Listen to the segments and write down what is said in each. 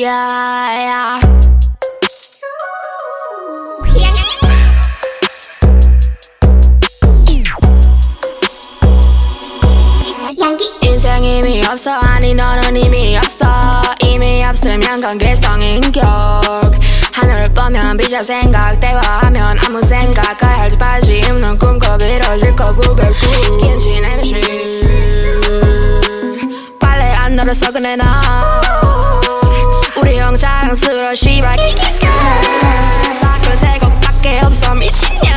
yeah, yeah. 인생 이미 없어. 아니 너는 이미 없어. 이미 없으면 관계성 인격. 하늘을 보면 비자 생각 대화하면 아무 생각 가야 할지 바지 입는 꿈꼭 이뤄질 거고 결국. 김치 냄새 빨래 안 널어 썩은 애나 우리 형 자랑스러워 씨발 사클 세 곡밖에 없어 미친년.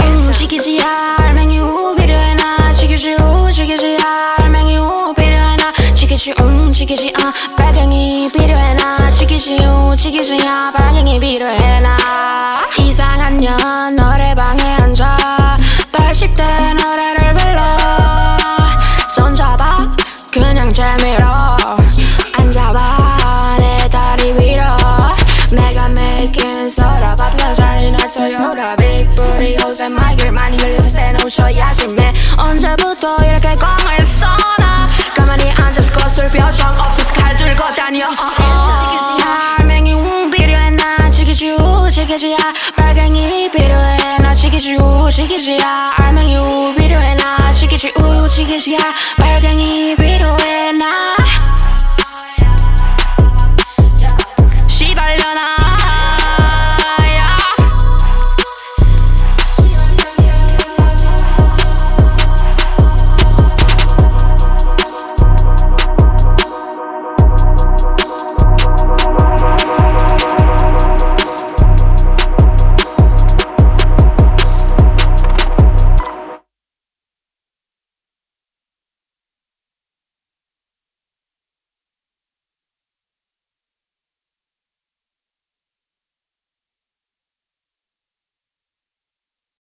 응, 시키지 할맹이 우 필요해 나 시키지 우 시키지 할맹이 우 필요해 나 시키지 응 시키지 아 빨갱이 필요해 나. 시키지 우 시키지 아 빨갱이 필요해 나. 이상한 년 밥상 자리나 토요라. 빅브리 옷에 마이글 많이 걸려서 새놓으셔야지 맨 언제부터 이렇게 꽁했어 나 가만히 앉아서 거슬 표정 없어서 칼 들고 다녀. 할맹이 웅 필요해. 나 지기지 우 지기지야. 빨갱이 필요해. 나 지기지 우 지기지야. 할맹이 우 필요해. 나 지기지 우 지기지야. 빨갱이 필요해. 나